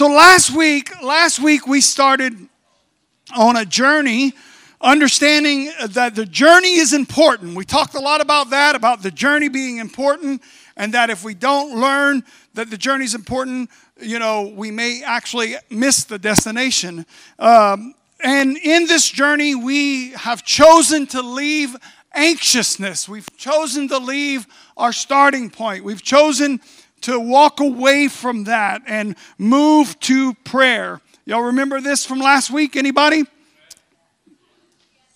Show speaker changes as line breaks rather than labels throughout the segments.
So last week, last week we started on a journey understanding that the journey is important. We talked a lot about that, about the journey being important, and that if we don't learn that the journey is important, you know, we may actually miss the destination. Um, and in this journey, we have chosen to leave anxiousness. We've chosen to leave our starting point. We've chosen to walk away from that and move to prayer. Y'all remember this from last week? Anybody?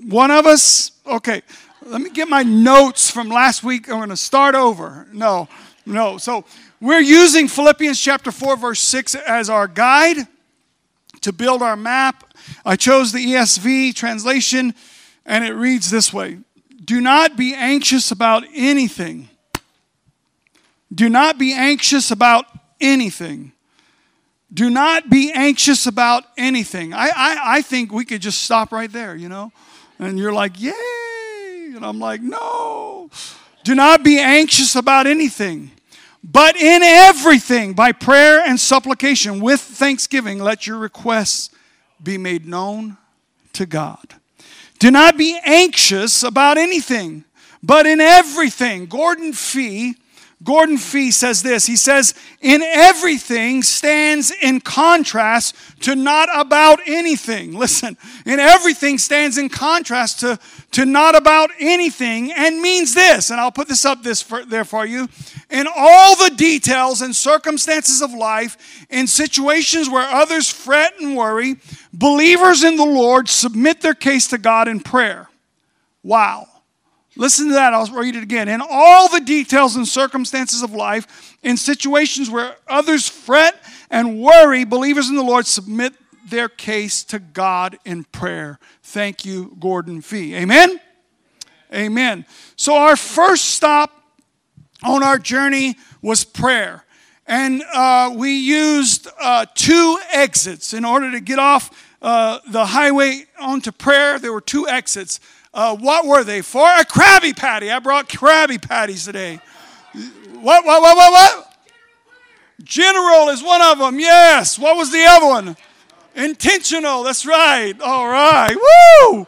One of us? Okay. Let me get my notes from last week. I'm going to start over. No, no. So we're using Philippians chapter 4, verse 6 as our guide to build our map. I chose the ESV translation, and it reads this way Do not be anxious about anything. Do not be anxious about anything. Do not be anxious about anything. I, I, I think we could just stop right there, you know? And you're like, yay. And I'm like, no. Do not be anxious about anything. But in everything, by prayer and supplication, with thanksgiving, let your requests be made known to God. Do not be anxious about anything, but in everything. Gordon Fee Gordon Fee says this. He says, In everything stands in contrast to not about anything. Listen, in everything stands in contrast to, to not about anything and means this, and I'll put this up this for, there for you. In all the details and circumstances of life, in situations where others fret and worry, believers in the Lord submit their case to God in prayer. Wow. Listen to that. I'll read it again. In all the details and circumstances of life, in situations where others fret and worry, believers in the Lord submit their case to God in prayer. Thank you, Gordon Fee. Amen? Amen. So, our first stop on our journey was prayer. And uh, we used uh, two exits in order to get off uh, the highway onto prayer. There were two exits. Uh, what were they for? A Krabby Patty. I brought Krabby Patties today. What, what, what, what, what? General is one of them. Yes. What was the other one? Intentional. That's right. All right. Woo!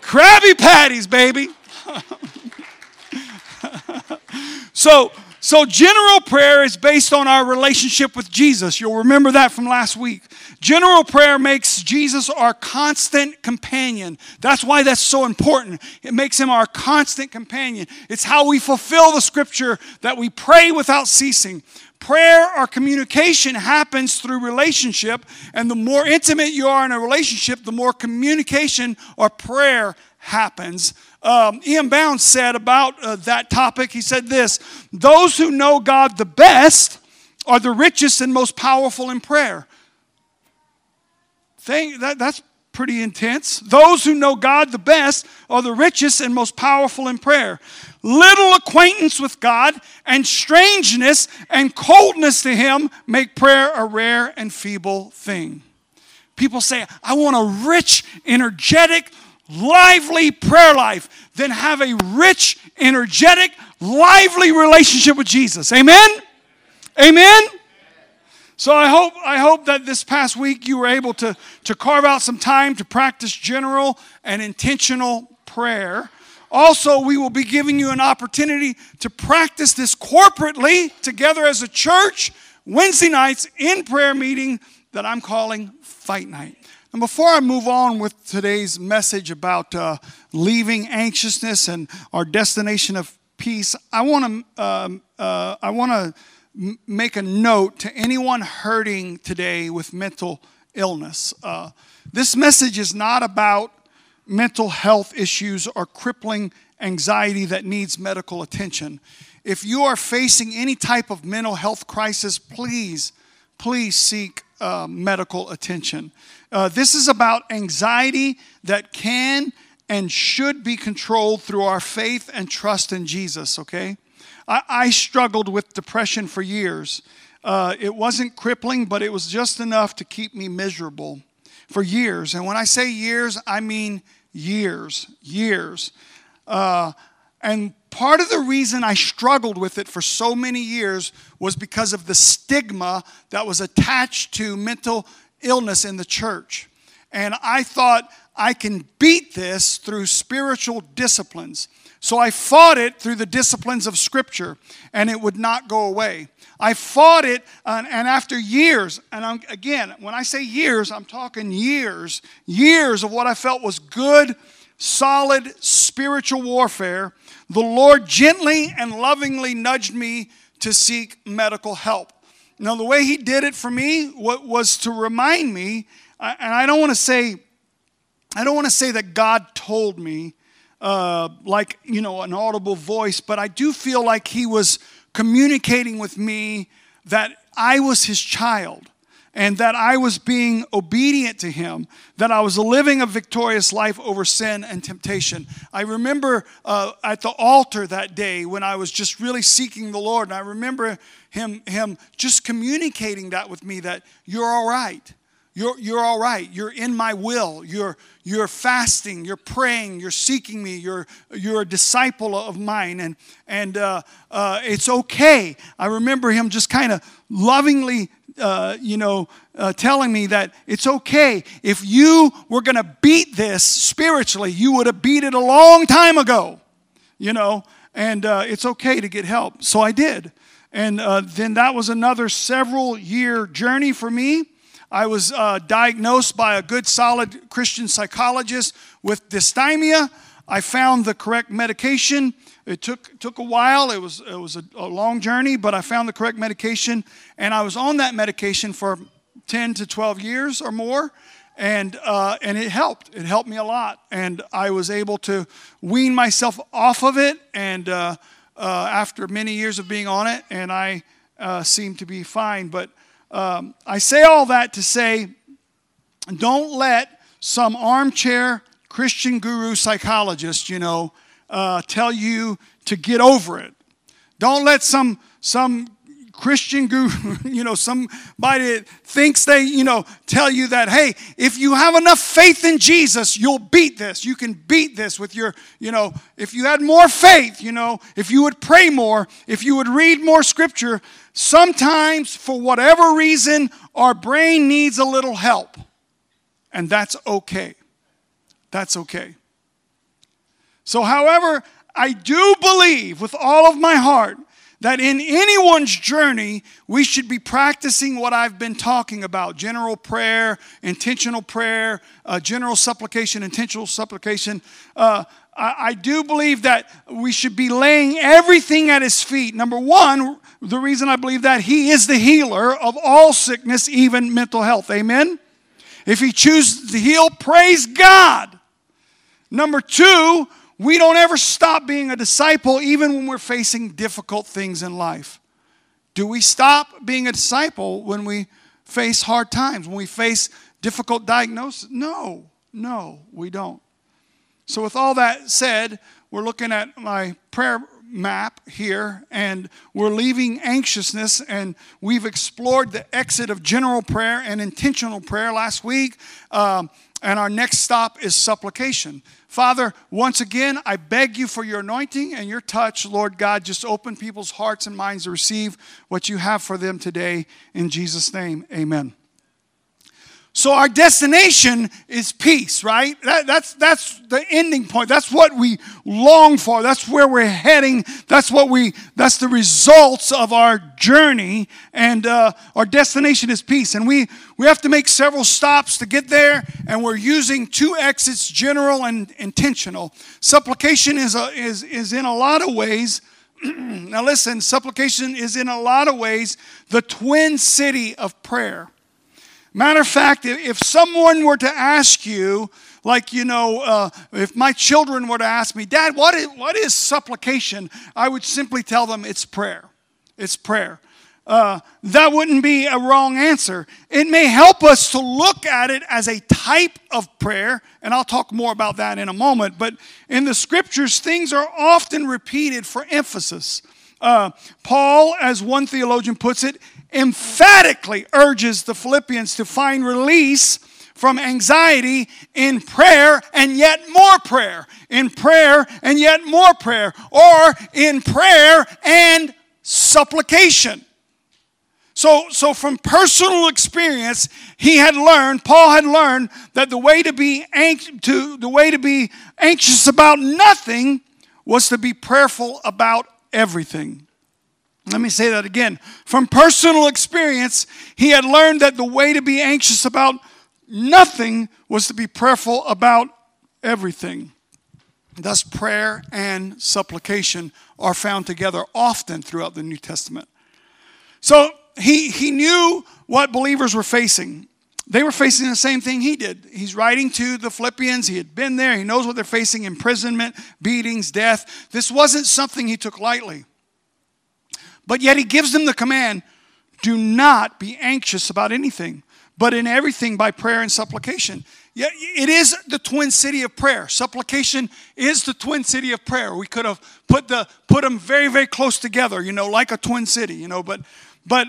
Krabby Patties, baby. so, so general prayer is based on our relationship with Jesus. You'll remember that from last week. General prayer makes Jesus our constant companion. That's why that's so important. It makes him our constant companion. It's how we fulfill the scripture that we pray without ceasing. Prayer or communication happens through relationship, and the more intimate you are in a relationship, the more communication or prayer happens. Um, E.M. Bounds said about uh, that topic, he said this Those who know God the best are the richest and most powerful in prayer thing. That, that's pretty intense. Those who know God the best are the richest and most powerful in prayer. Little acquaintance with God and strangeness and coldness to Him make prayer a rare and feeble thing. People say, I want a rich, energetic, lively prayer life. Then have a rich, energetic, lively relationship with Jesus. Amen? Amen? So I hope, I hope that this past week you were able to, to carve out some time to practice general and intentional prayer. Also, we will be giving you an opportunity to practice this corporately together as a church Wednesday nights in prayer meeting that I'm calling Fight Night. And before I move on with today's message about uh, leaving anxiousness and our destination of peace, I want to um, uh, I want to make a note to anyone hurting today with mental illness. Uh, this message is not about mental health issues or crippling anxiety that needs medical attention. If you are facing any type of mental health crisis, please, please seek uh, medical attention. Uh, this is about anxiety that can and should be controlled through our faith and trust in Jesus, okay? I, I struggled with depression for years. Uh, it wasn't crippling, but it was just enough to keep me miserable for years. And when I say years, I mean years, years. Uh, and part of the reason I struggled with it for so many years was because of the stigma that was attached to mental illness in the church. And I thought I can beat this through spiritual disciplines. So I fought it through the disciplines of Scripture, and it would not go away. I fought it, and after years, and I'm, again, when I say years, I'm talking years, years of what I felt was good, solid spiritual warfare, the Lord gently and lovingly nudged me to seek medical help. Now, the way He did it for me was to remind me, and I don't want to say, I don't want to say that God told me, uh, like you know, an audible voice, but I do feel like He was communicating with me that I was his child and that I was being obedient to him, that I was living a victorious life over sin and temptation. I remember uh, at the altar that day when I was just really seeking the Lord, and I remember him, him just communicating that with me that you're all right. You're, you're all right. You're in my will. You're, you're fasting. You're praying. You're seeking me. You're, you're a disciple of mine. And, and uh, uh, it's okay. I remember him just kind of lovingly, uh, you know, uh, telling me that it's okay. If you were going to beat this spiritually, you would have beat it a long time ago, you know, and uh, it's okay to get help. So I did. And uh, then that was another several year journey for me. I was uh, diagnosed by a good, solid Christian psychologist with dysthymia. I found the correct medication. It took, took a while. It was, it was a, a long journey, but I found the correct medication. And I was on that medication for 10 to 12 years or more. And, uh, and it helped. It helped me a lot. And I was able to wean myself off of it. And uh, uh, after many years of being on it, and I uh, seemed to be fine. But um, I say all that to say don't let some armchair Christian guru psychologist, you know, uh, tell you to get over it. Don't let some some Christian guru, you know, somebody that thinks they, you know, tell you that, hey, if you have enough faith in Jesus, you'll beat this. You can beat this with your, you know, if you had more faith, you know, if you would pray more, if you would read more scripture, sometimes for whatever reason, our brain needs a little help. And that's okay. That's okay. So, however, I do believe with all of my heart that in anyone's journey, we should be practicing what I've been talking about general prayer, intentional prayer, uh, general supplication, intentional supplication. Uh, I, I do believe that we should be laying everything at His feet. Number one, the reason I believe that He is the healer of all sickness, even mental health. Amen? If He chooses to heal, praise God. Number two, we don't ever stop being a disciple even when we're facing difficult things in life. Do we stop being a disciple when we face hard times, when we face difficult diagnosis? No, no, we don't. So, with all that said, we're looking at my prayer map here and we're leaving anxiousness and we've explored the exit of general prayer and intentional prayer last week um, and our next stop is supplication Father, once again, I beg you for your anointing and your touch, Lord God. Just open people's hearts and minds to receive what you have for them today. In Jesus' name, amen. So our destination is peace, right? That, that's, that's the ending point. That's what we long for. That's where we're heading. That's what we, that's the results of our journey. And uh, our destination is peace. And we, we have to make several stops to get there. And we're using two exits, general and intentional. Supplication is, a, is, is in a lot of ways, now listen, supplication is in a lot of ways the twin city of prayer. Matter of fact, if someone were to ask you, like, you know, uh, if my children were to ask me, Dad, what is, what is supplication? I would simply tell them it's prayer. It's prayer. Uh, that wouldn't be a wrong answer. It may help us to look at it as a type of prayer, and I'll talk more about that in a moment. But in the scriptures, things are often repeated for emphasis. Uh, Paul, as one theologian puts it, emphatically urges the Philippians to find release from anxiety in prayer and yet more prayer, in prayer and yet more prayer, or in prayer and supplication. So, so from personal experience, he had learned, Paul had learned that the way to be to the way to be anxious about nothing was to be prayerful about everything. Let me say that again. From personal experience, he had learned that the way to be anxious about nothing was to be prayerful about everything. Thus, prayer and supplication are found together often throughout the New Testament. So he, he knew what believers were facing. They were facing the same thing he did. He's writing to the Philippians. He had been there. He knows what they're facing imprisonment, beatings, death. This wasn't something he took lightly. But yet he gives them the command do not be anxious about anything, but in everything by prayer and supplication. Yeah, it is the twin city of prayer. Supplication is the twin city of prayer. We could have put the put them very very close together, you know, like a twin city, you know, but but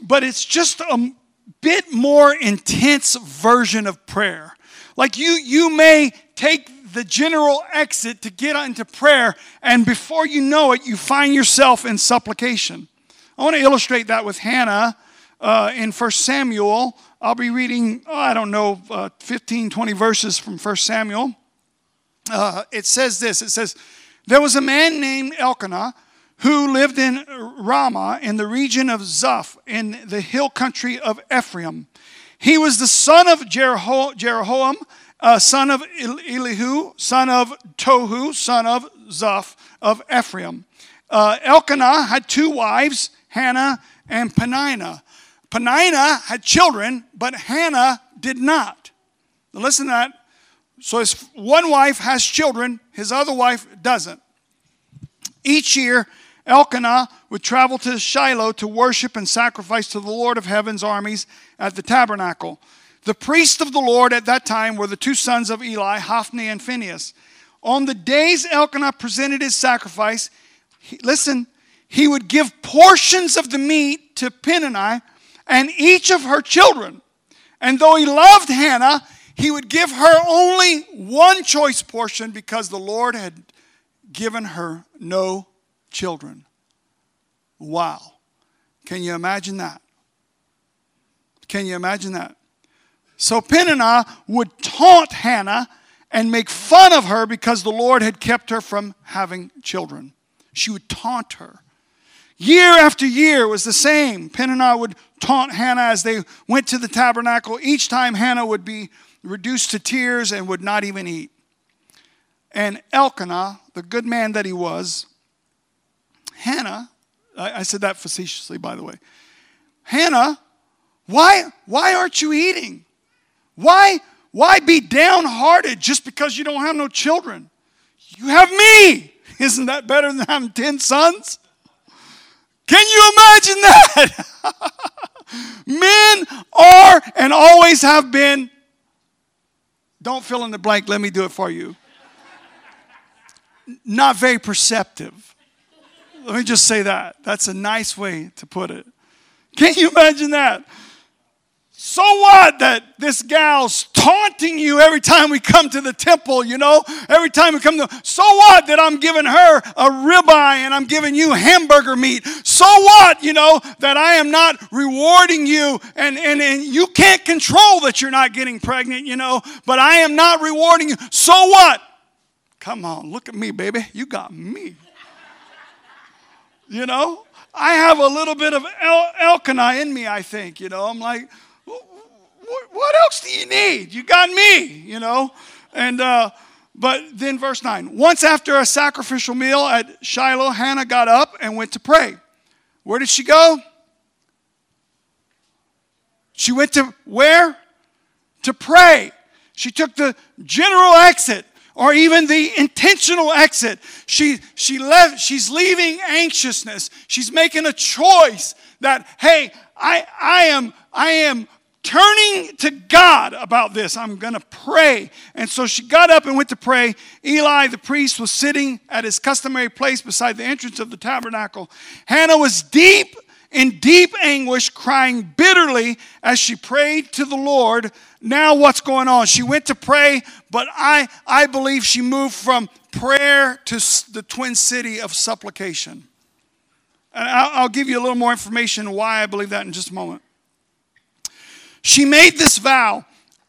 but it's just a bit more intense version of prayer. Like you you may take the general exit to get into prayer and before you know it you find yourself in supplication. I want to illustrate that with Hannah uh, in 1 Samuel I'll be reading, oh, I don't know, uh, 15, 20 verses from 1 Samuel. Uh, it says this it says, There was a man named Elkanah who lived in Ramah in the region of Zuph in the hill country of Ephraim. He was the son of Jeroham, uh, son of Elihu, son of Tohu, son of Zuph of Ephraim. Uh, Elkanah had two wives, Hannah and Peninnah. Peninnah had children, but Hannah did not. Now listen to that. So his one wife has children, his other wife doesn't. Each year, Elkanah would travel to Shiloh to worship and sacrifice to the Lord of heaven's armies at the tabernacle. The priests of the Lord at that time were the two sons of Eli, Hophni and Phinehas. On the days Elkanah presented his sacrifice, he, listen, he would give portions of the meat to Peninnah and each of her children. And though he loved Hannah, he would give her only one choice portion because the Lord had given her no children. Wow. Can you imagine that? Can you imagine that? So Peninnah would taunt Hannah and make fun of her because the Lord had kept her from having children. She would taunt her. Year after year was the same. Peninnah would taunt Hannah as they went to the tabernacle. Each time Hannah would be reduced to tears and would not even eat. And Elkanah, the good man that he was, Hannah, I, said that facetiously, by the way. Hannah, why, why aren't you eating? Why, why be downhearted just because you don't have no children? You have me. Isn't that better than having 10 sons? Can you imagine that? Men are and always have been, don't fill in the blank, let me do it for you. Not very perceptive. Let me just say that. That's a nice way to put it. Can you imagine that? So what that this gal's taunting you every time we come to the temple, you know? Every time we come to, so what that I'm giving her a ribeye and I'm giving you hamburger meat? So what, you know, that I am not rewarding you and, and, and you can't control that you're not getting pregnant, you know, but I am not rewarding you. So what? Come on, look at me, baby. You got me. You know? I have a little bit of El- Elkanah in me, I think, you know. I'm like, what else do you need? You got me, you know? And, uh, but then verse 9 once after a sacrificial meal at Shiloh, Hannah got up and went to pray. Where did she go? She went to where? To pray. She took the general exit or even the intentional exit. She, she left, she's leaving anxiousness. She's making a choice that, hey, I, I am, I am turning to God about this. I'm going to pray. And so she got up and went to pray. Eli, the priest, was sitting at his customary place beside the entrance of the tabernacle. Hannah was deep in deep anguish, crying bitterly as she prayed to the Lord. Now, what's going on? She went to pray, but I, I believe she moved from prayer to the twin city of supplication. And I'll, I'll give you a little more information why I believe that in just a moment. She made this vow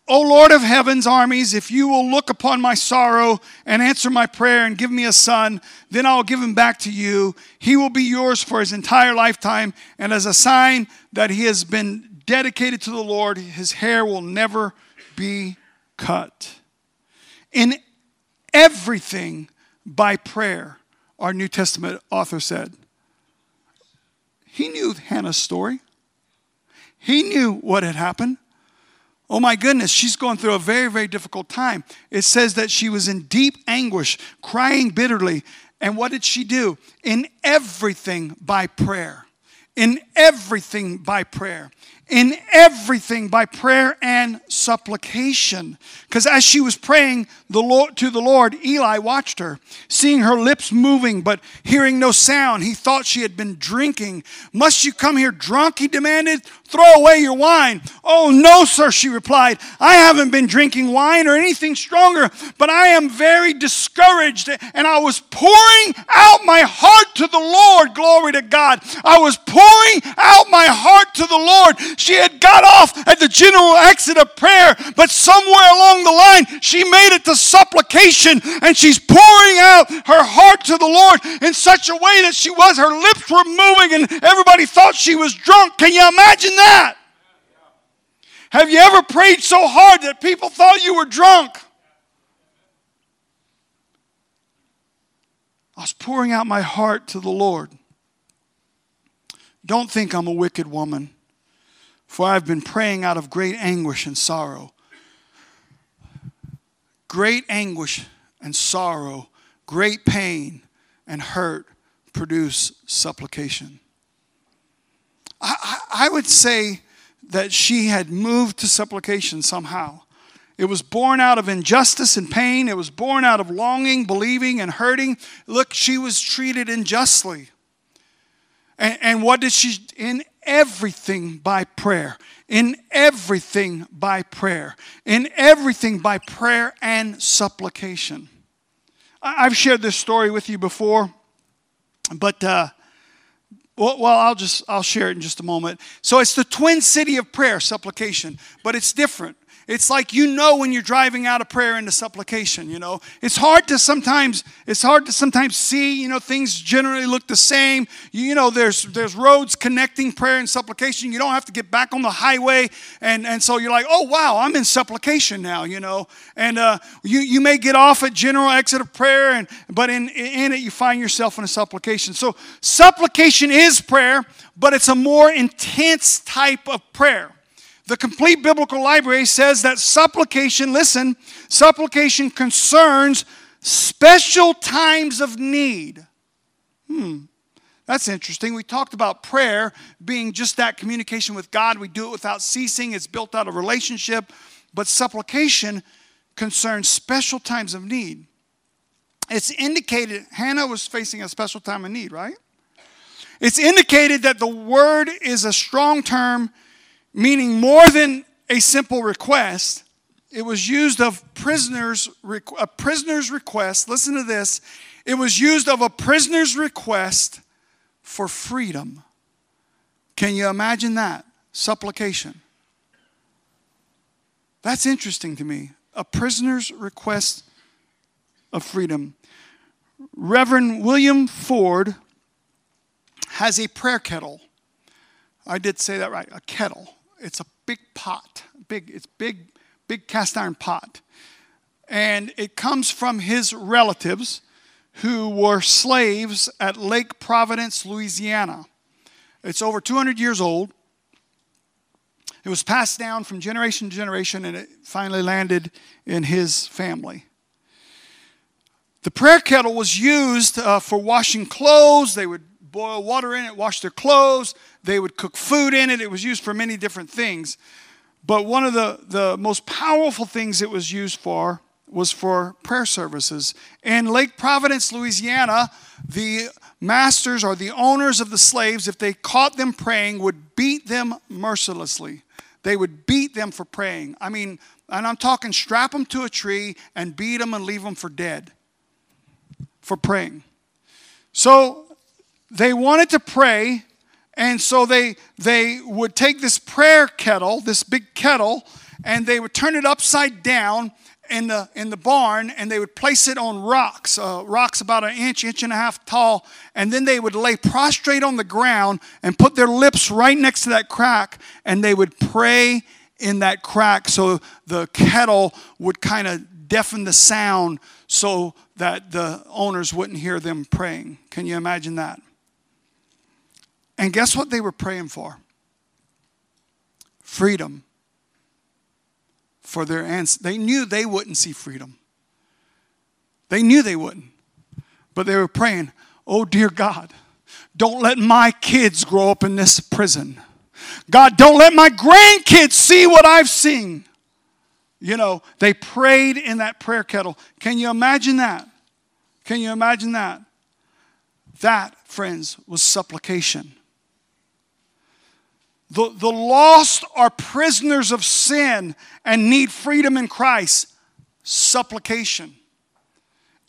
O Lord of heaven's armies, if you will look upon my sorrow and answer my prayer and give me a son, then I'll give him back to you. He will be yours for his entire lifetime, and as a sign that he has been dedicated to the Lord, his hair will never be cut. In everything by prayer, our New Testament author said. He knew Hannah's story, he knew what had happened. Oh my goodness, she's going through a very, very difficult time. It says that she was in deep anguish, crying bitterly. And what did she do? In everything by prayer. In everything by prayer in everything by prayer and supplication. Because as she was praying the Lord, to the Lord, Eli watched her, seeing her lips moving but hearing no sound. He thought she had been drinking. Must you come here drunk? He demanded. Throw away your wine. Oh, no, sir, she replied. I haven't been drinking wine or anything stronger, but I am very discouraged. And I was pouring out my heart to the Lord. Glory to God. I was pouring out my heart to the Lord. She had got off at the general exit of prayer, but somewhere along the line, she made it to supplication and she's pouring out her heart to the Lord in such a way that she was, her lips were moving and everybody thought she was drunk. Can you imagine that? Have you ever prayed so hard that people thought you were drunk? I was pouring out my heart to the Lord. Don't think I'm a wicked woman for I've been praying out of great anguish and sorrow. Great anguish and sorrow, great pain and hurt produce supplication. I, I, I, would say that she had moved to supplication somehow. It was born out of injustice and pain. It was born out of longing, believing, and hurting. Look, she was treated unjustly. And, and what did she, in everything by prayer. In everything by prayer. In everything by prayer and supplication. I've shared this story with you before, but uh, well, well, I'll just I'll share it in just a moment. So it's the twin city of prayer, supplication, but it's different. It's like you know when you're driving out of prayer into supplication, you know. It's hard to sometimes it's hard to sometimes see, you know, things generally look the same. You, know, there's there's roads connecting prayer and supplication. You don't have to get back on the highway and and so you're like, "Oh, wow, I'm in supplication now," you know. And uh, you you may get off at general exit of prayer and but in in it you find yourself in a supplication. So supplication is prayer, but it's a more intense type of prayer. The complete biblical library says that supplication, listen, supplication concerns special times of need. Hmm. That's interesting. We talked about prayer being just that communication with God. We do it without ceasing, it's built out of relationship. But supplication concerns special times of need. It's indicated Hannah was facing a special time of need, right? It's indicated that the word is a strong term meaning more than a simple request. It was used of prisoners, a prisoner's request. Listen to this. It was used of a prisoner's request for freedom. Can you imagine that? Supplication. That's interesting to me. A prisoner's request of freedom. Reverend William Ford has a prayer kettle. I did say that right, a kettle it's a big pot, big, it's big, big cast iron pot. And it comes from his relatives who were slaves at Lake Providence, Louisiana. It's over 200 years old. It was passed down from generation to generation and it finally landed in his family. The prayer kettle was used uh, for washing clothes. They would boil water in it, wash their clothes. They would cook food in it. It was used for many different things. But one of the, the most powerful things it was used for was for prayer services. In Lake Providence, Louisiana, the masters or the owners of the slaves, if they caught them praying, would beat them mercilessly. They would beat them for praying. I mean, and I'm talking strap them to a tree and beat them and leave them for dead for praying. So they wanted to pray, and so they they would take this prayer kettle, this big kettle, and they would turn it upside down in the in the barn and they would place it on rocks uh, rocks about an inch inch and a half tall and then they would lay prostrate on the ground and put their lips right next to that crack and they would pray in that crack so the kettle would kind of deafen the sound so that the owners wouldn't hear them praying. Can you imagine that and guess what they were praying for freedom for their ancestors. They knew they wouldn't see freedom. They knew they wouldn't. But they were praying, oh, dear God, don't let my kids grow up in this prison. God, don't let my grandkids see what I've seen. You know, they prayed in that prayer kettle. Can you imagine that? Can you imagine that? That, friends, was supplication. The, the lost are prisoners of sin and need freedom in Christ. Supplication.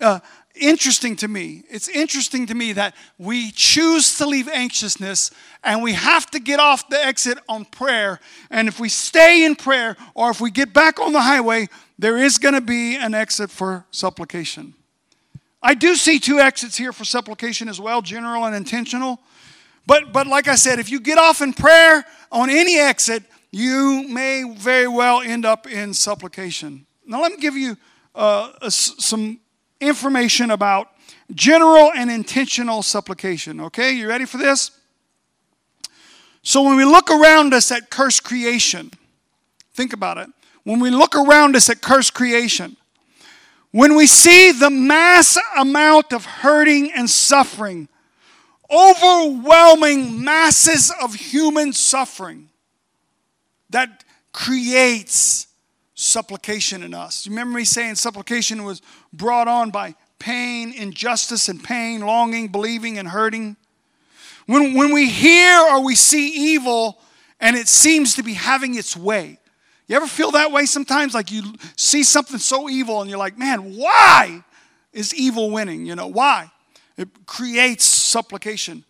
Uh, interesting to me. It's interesting to me that we choose to leave anxiousness and we have to get off the exit on prayer. And if we stay in prayer or if we get back on the highway, there is going to be an exit for supplication. I do see two exits here for supplication as well general and intentional. But, but like I said, if you get off in prayer on any exit, you may very well end up in supplication. Now, let me give you uh, a, some information about general and intentional supplication. Okay, you ready for this? So, when we look around us at cursed creation, think about it. When we look around us at cursed creation, when we see the mass amount of hurting and suffering overwhelming masses of human suffering that creates supplication in us. You remember me saying supplication was brought on by pain, injustice, and pain, longing, believing, and hurting? When, when we hear or we see evil and it seems to be having its way, you ever feel that way sometimes? Like you see something so evil and you're like, man, why is evil winning? You know, why? It creates supplication.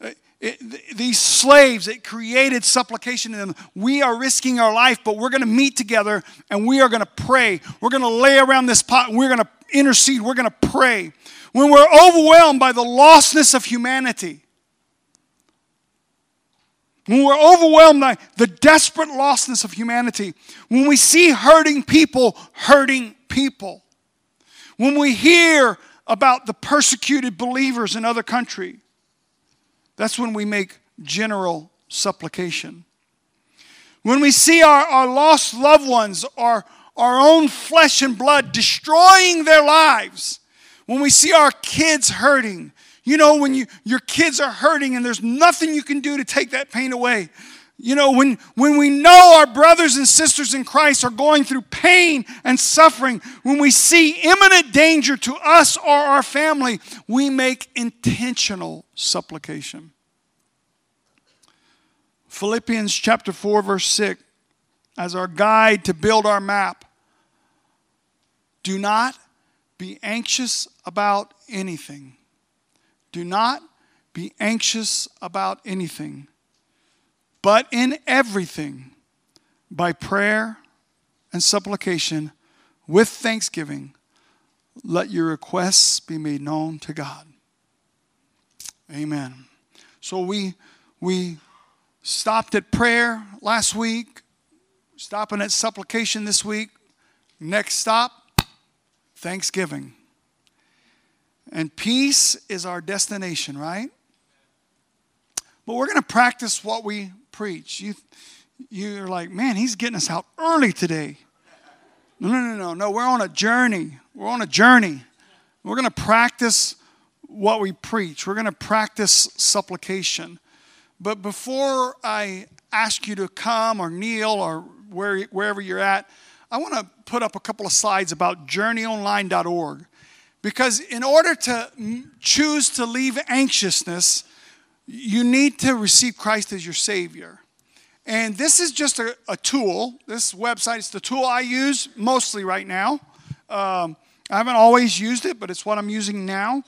Uh, it, these slaves, it created supplication in them. We are risking our life, but we're going to meet together and we are going to pray. We're going to lay around this pot and we're going to intercede. We're going to pray. When we're overwhelmed by the lostness of humanity, when we're overwhelmed by the desperate lostness of humanity, when we see hurting people hurting people, when we hear about the persecuted believers in other country. That's when we make general supplication. When we see our, our lost loved ones, our, our own flesh and blood destroying their lives, when we see our kids hurting, you know, when you, your kids are hurting and there's nothing you can do to take that pain away, you know, when, when we know our brothers and sisters in Christ are going through pain and suffering, when we see imminent danger to us or our family, we make intentional supplication. Philippians chapter 4, verse 6, as our guide to build our map. Do not be anxious about anything. Do not be anxious about anything but in everything, by prayer and supplication, with thanksgiving, let your requests be made known to God. Amen. So we we stopped at prayer last week, stopping at supplication this week. Next stop, Thanksgiving. And peace is our destination, right? But we're going to practice what we preach. You, you're like, man, he's getting us out early today. No, no, no, no, no. We're on a journey. We're on a journey. We're going to practice what we preach. We're going to practice supplication. But before I ask you to come or kneel or where, wherever you're at, I want to put up a couple of slides about journeyonline.org. Because in order to choose to leave anxiousness, you need to receive Christ as your Savior. And this is just a, a tool. This website is the tool I use mostly right now. Um, I haven't always used it, but it's what I'm using now.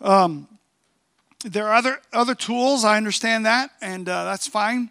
Um, there are other, other tools, I understand that, and uh, that's fine.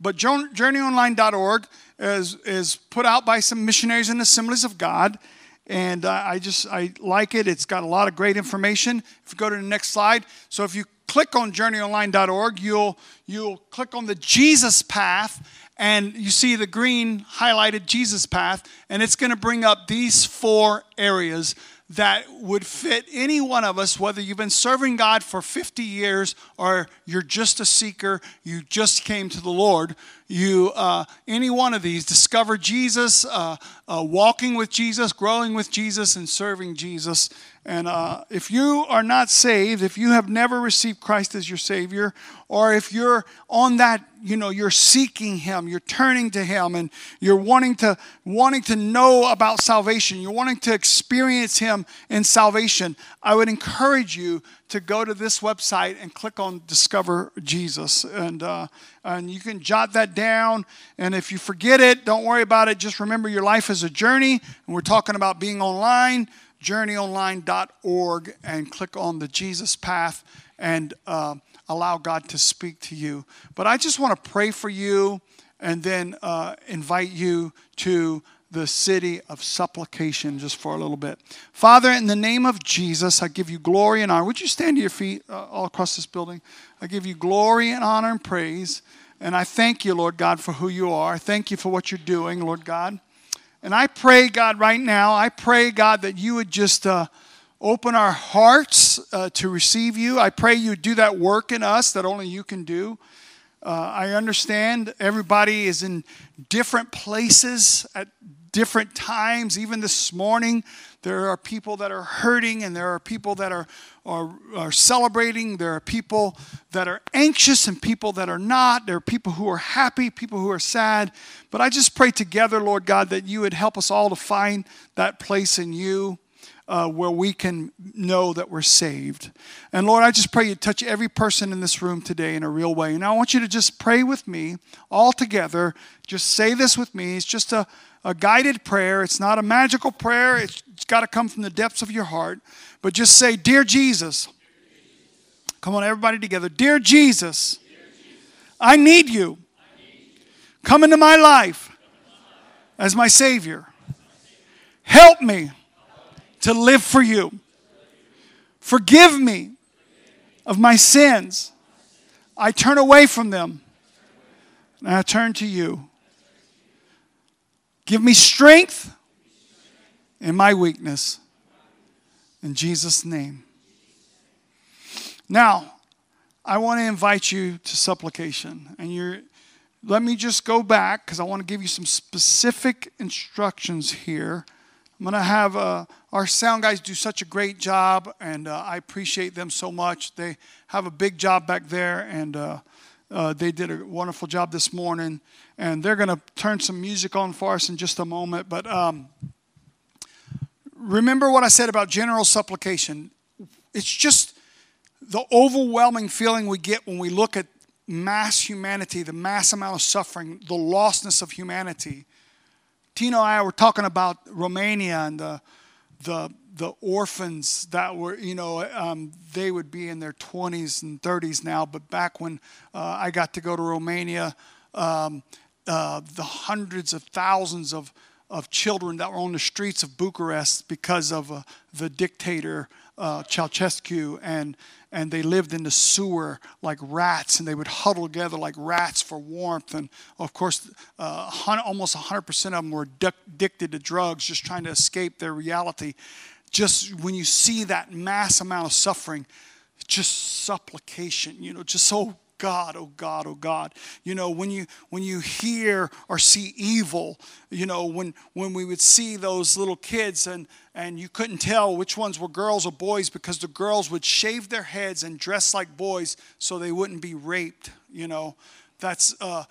But journeyonline.org is, is put out by some missionaries and assemblies of God. And uh, I just, I like it. It's got a lot of great information. If you go to the next slide. So if you click on journeyonline.org, you'll, you'll click on the Jesus path and you see the green highlighted Jesus path, and it's going to bring up these four areas that would fit any one of us, whether you've been serving God for 50 years or you're just a seeker, you just came to the Lord. You, uh, any one of these, discover Jesus, uh, uh, walking with Jesus, growing with Jesus, and serving Jesus. And uh, if you are not saved, if you have never received Christ as your Savior, or if you're on that, you know, you're seeking Him, you're turning to Him, and you're wanting to wanting to know about salvation, you're wanting to experience Him in salvation, I would encourage you to go to this website and click on Discover Jesus, and uh, and you can jot that down. And if you forget it, don't worry about it. Just remember your life is a journey, and we're talking about being online journeyonline.org and click on the Jesus path and uh, allow God to speak to you. But I just want to pray for you and then uh, invite you to the city of supplication just for a little bit. Father, in the name of Jesus, I give you glory and honor. Would you stand to your feet uh, all across this building? I give you glory and honor and praise. And I thank you, Lord God, for who you are. Thank you for what you're doing, Lord God. And I pray, God, right now, I pray, God, that you would just uh, open our hearts uh, to receive you. I pray you do that work in us that only you can do. Uh, I understand everybody is in different places at different times. Even this morning, there are people that are hurting and there are people that are, are, are celebrating. There are people that are anxious and people that are not. There are people who are happy, people who are sad. But I just pray together, Lord God, that you would help us all to find that place in you. Uh, where we can know that we're saved. And Lord, I just pray you touch every person in this room today in a real way. And I want you to just pray with me all together. Just say this with me. It's just a, a guided prayer. It's not a magical prayer, it's, it's got to come from the depths of your heart. But just say, Dear Jesus. Come on, everybody together. Dear Jesus, I need you. Come into my life as my Savior. Help me to live for you. Forgive me of my sins. I turn away from them and I turn to you. Give me strength in my weakness. In Jesus' name. Now, I want to invite you to supplication. And you're let me just go back because I want to give you some specific instructions here. I'm going to have uh, our sound guys do such a great job, and uh, I appreciate them so much. They have a big job back there, and uh, uh, they did a wonderful job this morning, and they're going to turn some music on for us in just a moment. But um, remember what I said about general supplication. It's just the overwhelming feeling we get when we look at mass humanity, the mass amount of suffering, the lostness of humanity. Tino and I were talking about Romania and the, the the orphans that were, you know, um, they would be in their 20s and 30s now. But back when uh, I got to go to Romania, um, uh, the hundreds of thousands of, of children that were on the streets of Bucharest because of uh, the dictator uh, Ceausescu, and and they lived in the sewer like rats, and they would huddle together like rats for warmth. And of course, uh, almost 100% of them were addicted to drugs, just trying to escape their reality just when you see that mass amount of suffering, just supplication, you know, just oh God, oh God, oh God. You know, when you when you hear or see evil, you know, when when we would see those little kids and and you couldn't tell which ones were girls or boys because the girls would shave their heads and dress like boys so they wouldn't be raped, you know. That's uh,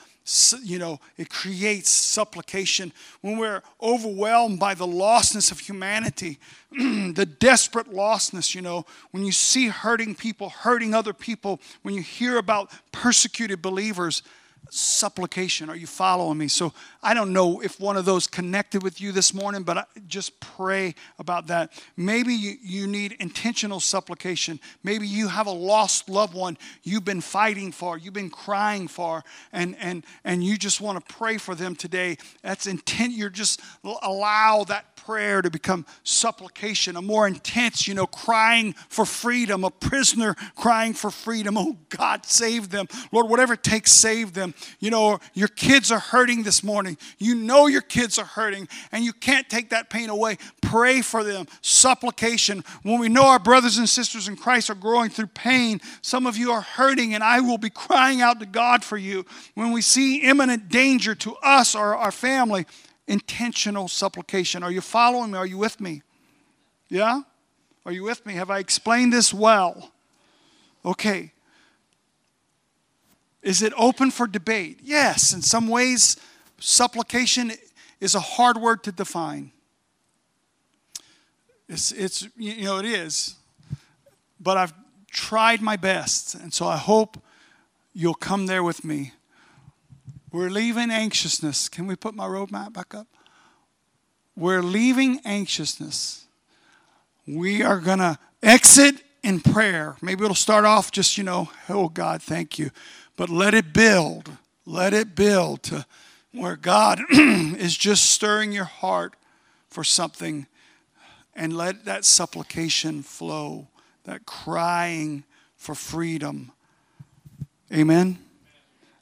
you know, it creates supplication. When we're overwhelmed by the lostness of humanity, the desperate lostness, you know, when you see hurting people, hurting other people, when you hear about persecuted believers, supplication. Are you following me? So I don't know if one of those connected with you this morning, but I just pray about that. Maybe you, you need intentional supplication. Maybe you have a lost loved one you've been fighting for, you've been crying for, and and and you just want to pray for them today. That's intent. You're just allow that prayer to become supplication, a more intense, you know, crying for freedom, a prisoner crying for freedom. Oh, God, save them. Lord, whatever it takes, save them. You know, your kids are hurting this morning. You know your kids are hurting, and you can't take that pain away. Pray for them. Supplication. When we know our brothers and sisters in Christ are growing through pain, some of you are hurting, and I will be crying out to God for you. When we see imminent danger to us or our family, intentional supplication. Are you following me? Are you with me? Yeah? Are you with me? Have I explained this well? Okay. Is it open for debate? Yes. In some ways, supplication is a hard word to define. It's, it's you know, it is. But I've tried my best. And so I hope you'll come there with me. We're leaving anxiousness. Can we put my roadmap back up? We're leaving anxiousness. We are going to exit in prayer. Maybe it'll start off just, you know, oh God, thank you. But let it build. Let it build to where God is just stirring your heart for something and let that supplication flow, that crying for freedom. Amen.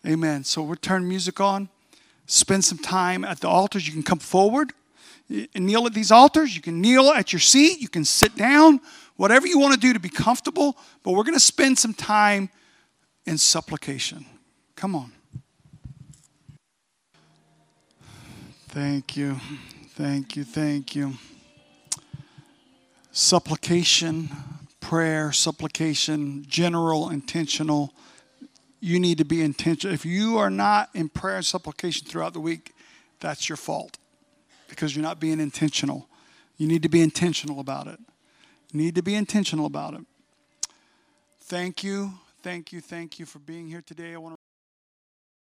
Amen. So we'll turn music on, spend some time at the altars. You can come forward and kneel at these altars. You can kneel at your seat. You can sit down, whatever you want to do to be comfortable. But we're going to spend some time in supplication. Come on. Thank you. Thank you. Thank you. Supplication, prayer, supplication, general, intentional you need to be intentional. If you are not in prayer and supplication throughout the week, that's your fault because you're not being intentional. You need to be intentional about it. You need to be intentional about it. Thank you, thank you, thank you for being here today. I want